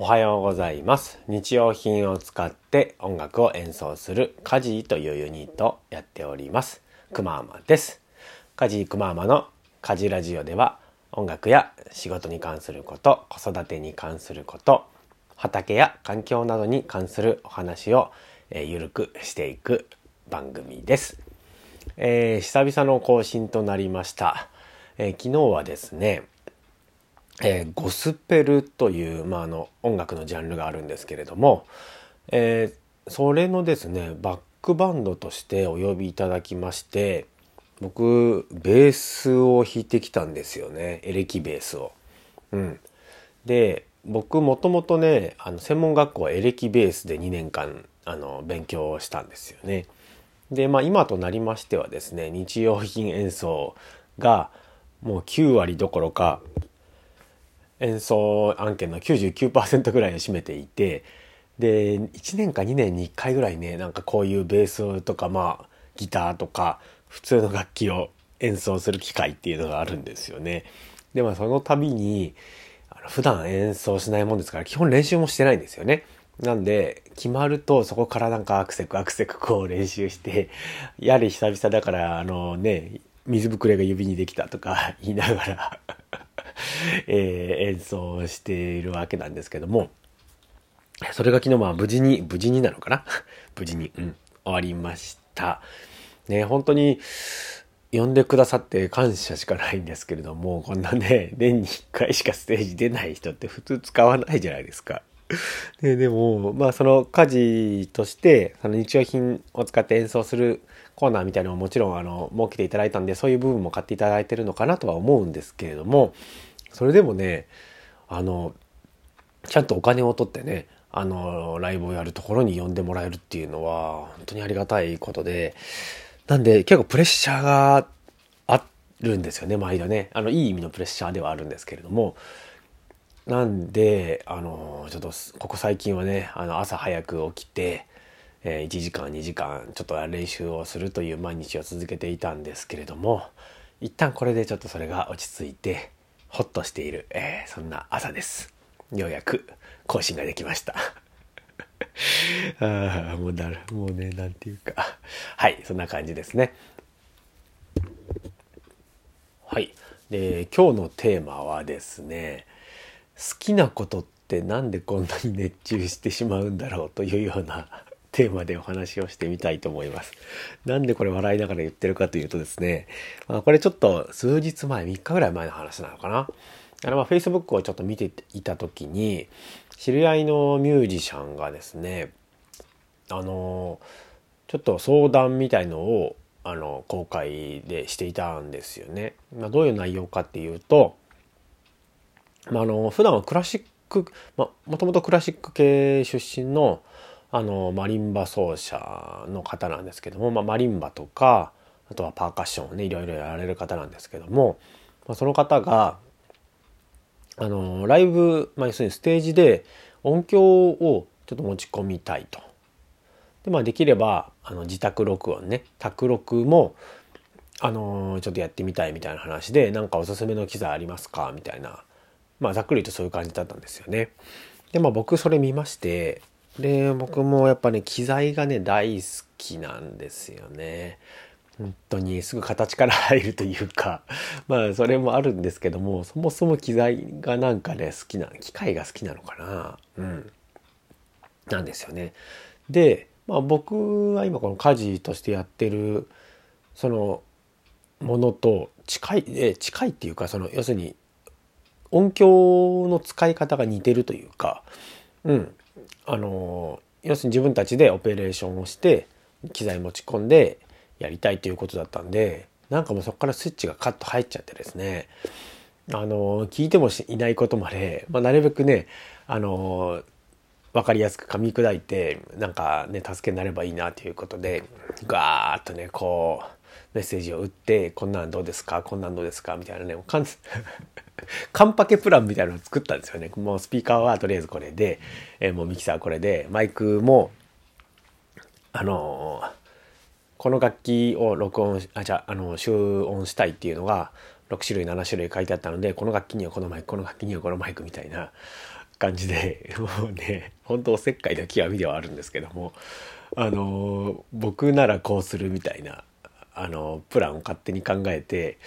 おはようございます。日用品を使って音楽を演奏するカジーというユニットをやっております。くまーまです。カジーくまーまのカジラジオでは音楽や仕事に関すること、子育てに関すること、畑や環境などに関するお話を、えゆるくしていく番組です。えー久々の更新となりました。えー昨日はですね、えーゴスペルという、まあ、の音楽のジャンルがあるんですけれども、えーそれのですねバックバンドとしてお呼びいただきまして僕ベースを弾いてきたんですよねエレキベースを。うん、で僕もともとねあの専門学校はエレキベースで2年間あの勉強をしたんですよね。でまあ今となりましてはですね日用品演奏がもう9割どころか演奏案件の99%ぐらいを占めていてで1年か2年に1回ぐらいねなんかこういうベースとかまあギターとか普通の楽器を演奏する機会っていうのがあるんですよね。でまあその度に普段演奏しないもんですから基本練習もしてないんですよね。なんで決まるとそこからなんかアクセクアクセクこう練習してやれ久々だからあのね水ぶくれが指にできたとか言いながらえー演奏しているわけなんですけどもそれが昨日まあ無事に無事になのかな？無事に、うん、終わりました。ね本当に呼んでくださって感謝しかないんですけれどもこんなね 年に1回しかステージ出ない人って普通使わないじゃないですか。で でもまあその家事としてその日用品を使って演奏するコーナーみたいなのももちろんあの設けていただいたんでそういう部分も買っていただいてるのかなとは思うんですけれどもそれでもねあのちゃんとお金を取ってねあのライブをやるところに呼んでもらえるっていうのは本当にありがたいことでなんで結構プレッシャーがあるんですよね毎度ね。あのいい意味のプレッシャーではあるんですけれども。なんであのちょっとここ最近はねあの朝早く起きて、え1時間2時間ちょっと練習をするという毎日を続けていたんですけれども一旦これでちょっとそれが落ち着いてホッとしている、えーそんな朝です。ようやく更新ができました。ああもうだるもうねなんていうか。はいそんな感じですね。はい。で今日のテーマはですね好きなことってなんでこんなに熱中してしまうんだろうというようなテーマでお話をしてみたいと思います。なんでこれ笑いながら言ってるかというとですね、まあ、これちょっと数日前、3日ぐらい前の話なのかな。あのまあ Facebook をちょっと見ていた時に、知り合いのミュージシャンがですね、あの、ちょっと相談みたいのを、あの、公開でしていたんですよね。まあ、どういう内容かっていうと、まあ、あの普段はクラシック、まあ、もともとクラシック系出身のあのマリンバ奏者の方なんですけども、まあ、マリンバとかあとはパーカッションをねいろいろやられる方なんですけども、まあ、その方があのライブ、まあ、要するにステージで音響をちょっと持ち込みたいと。でまあ、できればあの自宅録音ね宅録もあのちょっとやってみたいみたいな話で何かおすすめの機材ありますか？みたいなまあざっくりとそういう感じだったんですよね。でまあ僕それ見ましてで僕もやっぱね機材がね大好きなんですよね。本当にすぐ形から入るというか。まあそれもあるんですけどもそもそも機材がなんかね好きな機械が好きなのかな。うん。なんですよね。で、まあ、僕は今この家事としてやってるそのものと近いえ近いっていうかその要するに音響の使い方が似てるというか、うん、あの要するに自分たちでオペレーションをして機材持ち込んでやりたいということだったんでなんかもうそこからスイッチがカッと入っちゃってですね。あの聞いてもいないことまで、まあ、なるべくねあの分かりやすく噛み砕いてなんかね助けになればいいなということでガーッとねこうメッセージを打って「こんなんどうですか？こんなんどうですか?」みたいなねかん カンパケプランみたいなのを作ったんですよね。もうスピーカーはとりあえずこれで、えーもうミキサーこれで、マイクも、あのーこの楽器を録音、あ、じゃあ、あの、集音したいっていうのが、6種類、7種類書いてあったので、この楽器にはこのマイク、この楽器にはこのマイクみたいな感じで もうね本当おせっかいな極みではあるんですけどもあの僕ならこうするみたいなあのプランを勝手に考えて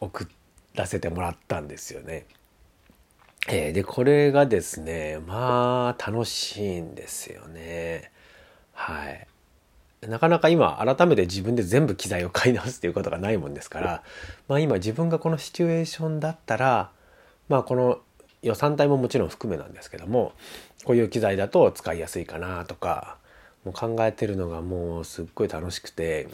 送らせてもらったんですよね。えー、でこれがですねまあ楽しいんですよね。はい。なかなか今改めて自分で全部機材を買い直すっていうことがないもんですから、まあ今自分がこのシチュエーションだったら、まあこの予算帯ももちろん含めなんですけども、こういう機材だと使いやすいかなとか、もう考えてるのがもうすっごい楽しくて、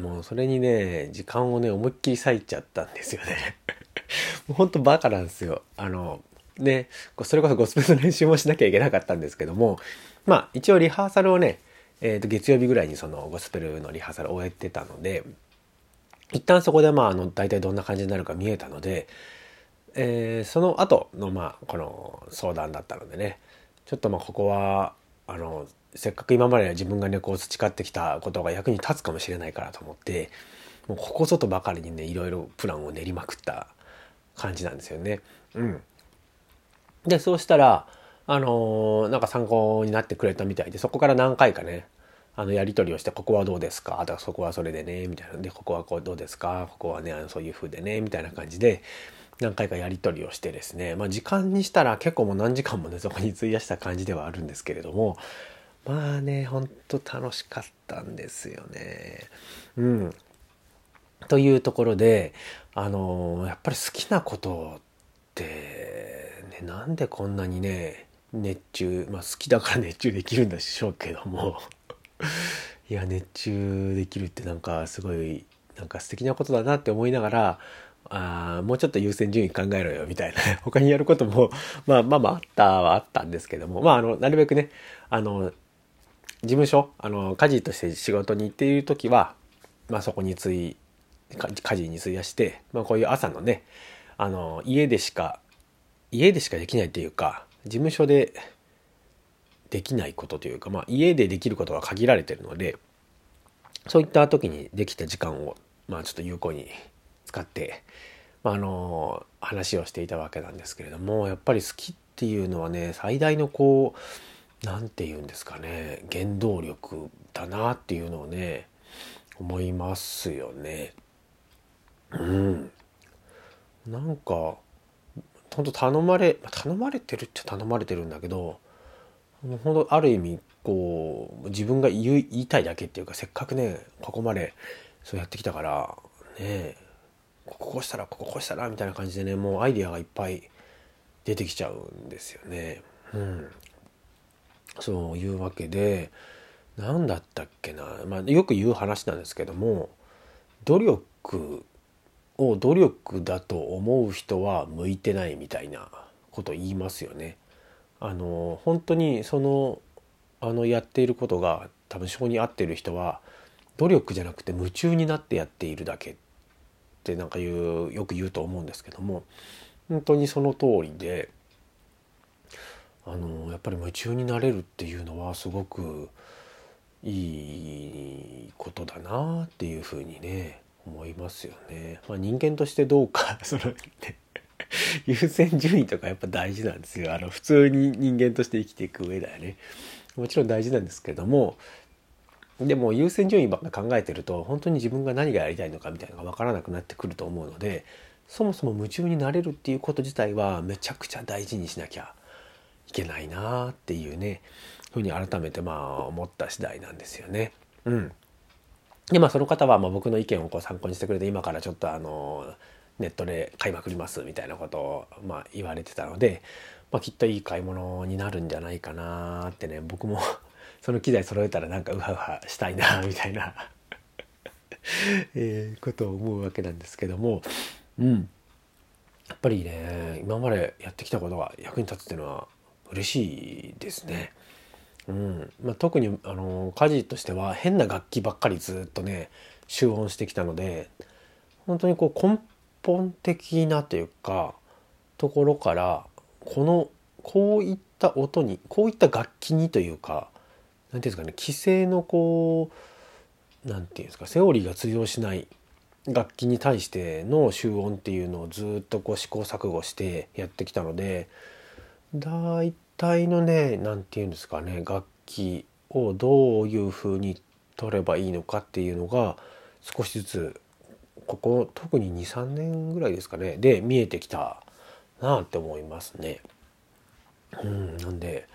もうそれにね、時間をね、思いっきり割いちゃったんですよね。もうほんとバカなんですよ。あの、ね、それこそゴスペルの練習もしなきゃいけなかったんですけども、まあ一応リハーサルをね、えー、と月曜日ぐらいにそのゴスペルのリハーサルを終えてたので一旦そこでまああの大体どんな感じになるか見えたので、えー、その後のまあこの相談だったのでねちょっとまあここはあのせっかく今まで自分がねこう培ってきたことが役に立つかもしれないからと思ってもうここぞとばかりにねいろいろプランを練りまくった感じなんですよね。うん、でそうしたらあのー、なんか参考になってくれたみたいでそこから何回かねあのやり取りをしてここはどうですか？とかそこはそれでねみたいな。でここはこうどうですか？ここはねあのそういう風でねみたいな感じで何回かやり取りをしてですね。まあ時間にしたら結構もう何時間もねそこに費やした感じではあるんですけれどもまあねほんと楽しかったんですよね。うん、というところであのやっぱり好きなことってねなんでこんなにね熱中まあ好きだから熱中できるんでしょうけども。いや熱中できるってなんかすごいなんか素敵なことだなって思いながらあもうちょっと優先順位考えろよみたいな。他にやることもまあまあまああったはあったんですけども。まああのなるべくねあの事務所あの家事として仕事に行っている時はまあそこについ家事に費やして、まあ、こういう朝のねあの家でしか家でしかできないっていうか事務所でできないことというか、まあ、家でできることが限られてるのでそういった時にできた時間を、まあ、ちょっと有効に使って、まあ、あの話をしていたわけなんですけれどもやっぱり好きっていうのはね最大のこう何て言うんですかね原動力だなっていうのをね思いますよね。うん。なんか本当頼まれ頼まれてるっちゃ頼まれてるんだけど本当ある意味こう自分が言いたいだけっていうかせっかくねここまでそうやってきたからねこここうしたらこここうしたらみたいな感じでねもうアイデアがいっぱい出てきちゃうんですよね。うん、そういうわけで何だったっけな、まあ、よく言う話なんですけども努力を努力だと思う人は向いてないみたいなこと言いますよね。あの本当にそのあのやっていることが多分性に合ってる人は努力じゃなくて夢中になってやっているだけってなんか言うよく言うと思うんですけども本当にその通りであのやっぱり夢中になれるっていうのはすごくいいことだなっていうふうにね思いますよね。まあ、人間としてどうかその、優先順位とかやっぱ大事なんですよ。あの普通に人間として生きていく上だよね。もちろん大事なんですけどもでも優先順位ばっか考えてると本当に自分が何がやりたいのかみたいなのが分からなくなってくると思うのでそもそも夢中になれるっていうこと自体はめちゃくちゃ大事にしなきゃけないなっていうねふうに改めてまあ思った次第なんですよね。うん、でまあその方はま僕の意見をこう参考にしてくれて今からちょっとあのネットで買いまくりますみたいなことをま言われてたので、まあ、きっといい買い物になるんじゃないかなってね僕も その機材揃えたらなんかウハウハしたいな みたいなえ、ことを思うわけなんですけどもうんやっぱりね今までやってきたことが役に立つっていうのは嬉しいですね。うんまあ、特にあの家事としては変な楽器ばっかりずっとね集音してきたので本当にこう根本的なというかところからこのこういった音にこういった楽器にというか何ていうんですかね規制のこう何て言うんですかセオリーが通用しない楽器に対しての集音っていうのをずっとこう試行錯誤してやってきたので大体のね何て言うんですかね楽器をどういう風に取ればいいのかっていうのが少しずつここ特に23年ぐらいですかねで見えてきたなあって思いますね。うん、なんで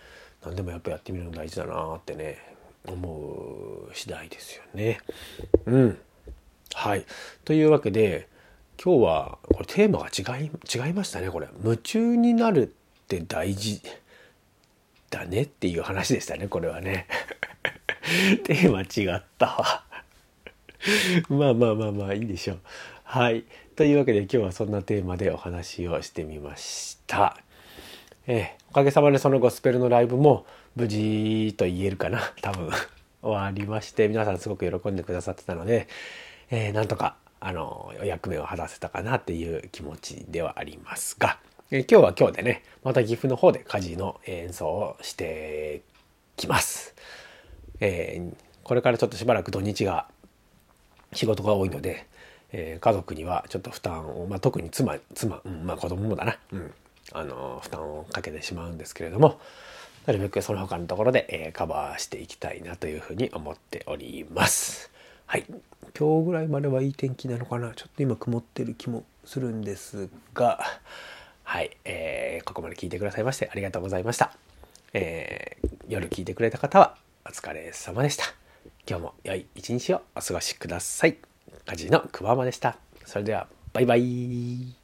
何でもやっぱやってみるの大事だなってね思う次第ですよね。うん、はいというわけで今日はこれテーマが違い違いましたねこれ。夢中になるって大事だねっていう話でしたねこれはね。テーマ違ったわまあまあまあまあいいでしょう。はい。というわけで今日はそんなテーマでお話をしてみました。え、おかげさまでそのゴスペルのライブも無事と言えるかな 多分終わりまして皆さんすごく喜んでくださってたので、えー、なんとかあの役目を果たせたかなっていう気持ちではありますが、え、今日は今日でねまた岐阜の方で家事の演奏をしてきます。えー、これからちょっとしばらく土日が仕事が多いので、えー、家族にはちょっと負担を、まあ、特に妻妻、うん、まあ子供もだな、うん、あの負担をかけてしまうんですけれどもなるべくその他のところで、えー、カバーしていきたいなというふうに思っております。はい。今日ぐらいまではいい天気なのかなちょっと今曇ってる気もするんですが、はい。えー、ここまで聞いてくださいましてありがとうございました。えー、夜聞いてくれた方はお疲れ様でした。今日も良い一日をお過ごしください。家事のくままでした。それでは、バイバイ。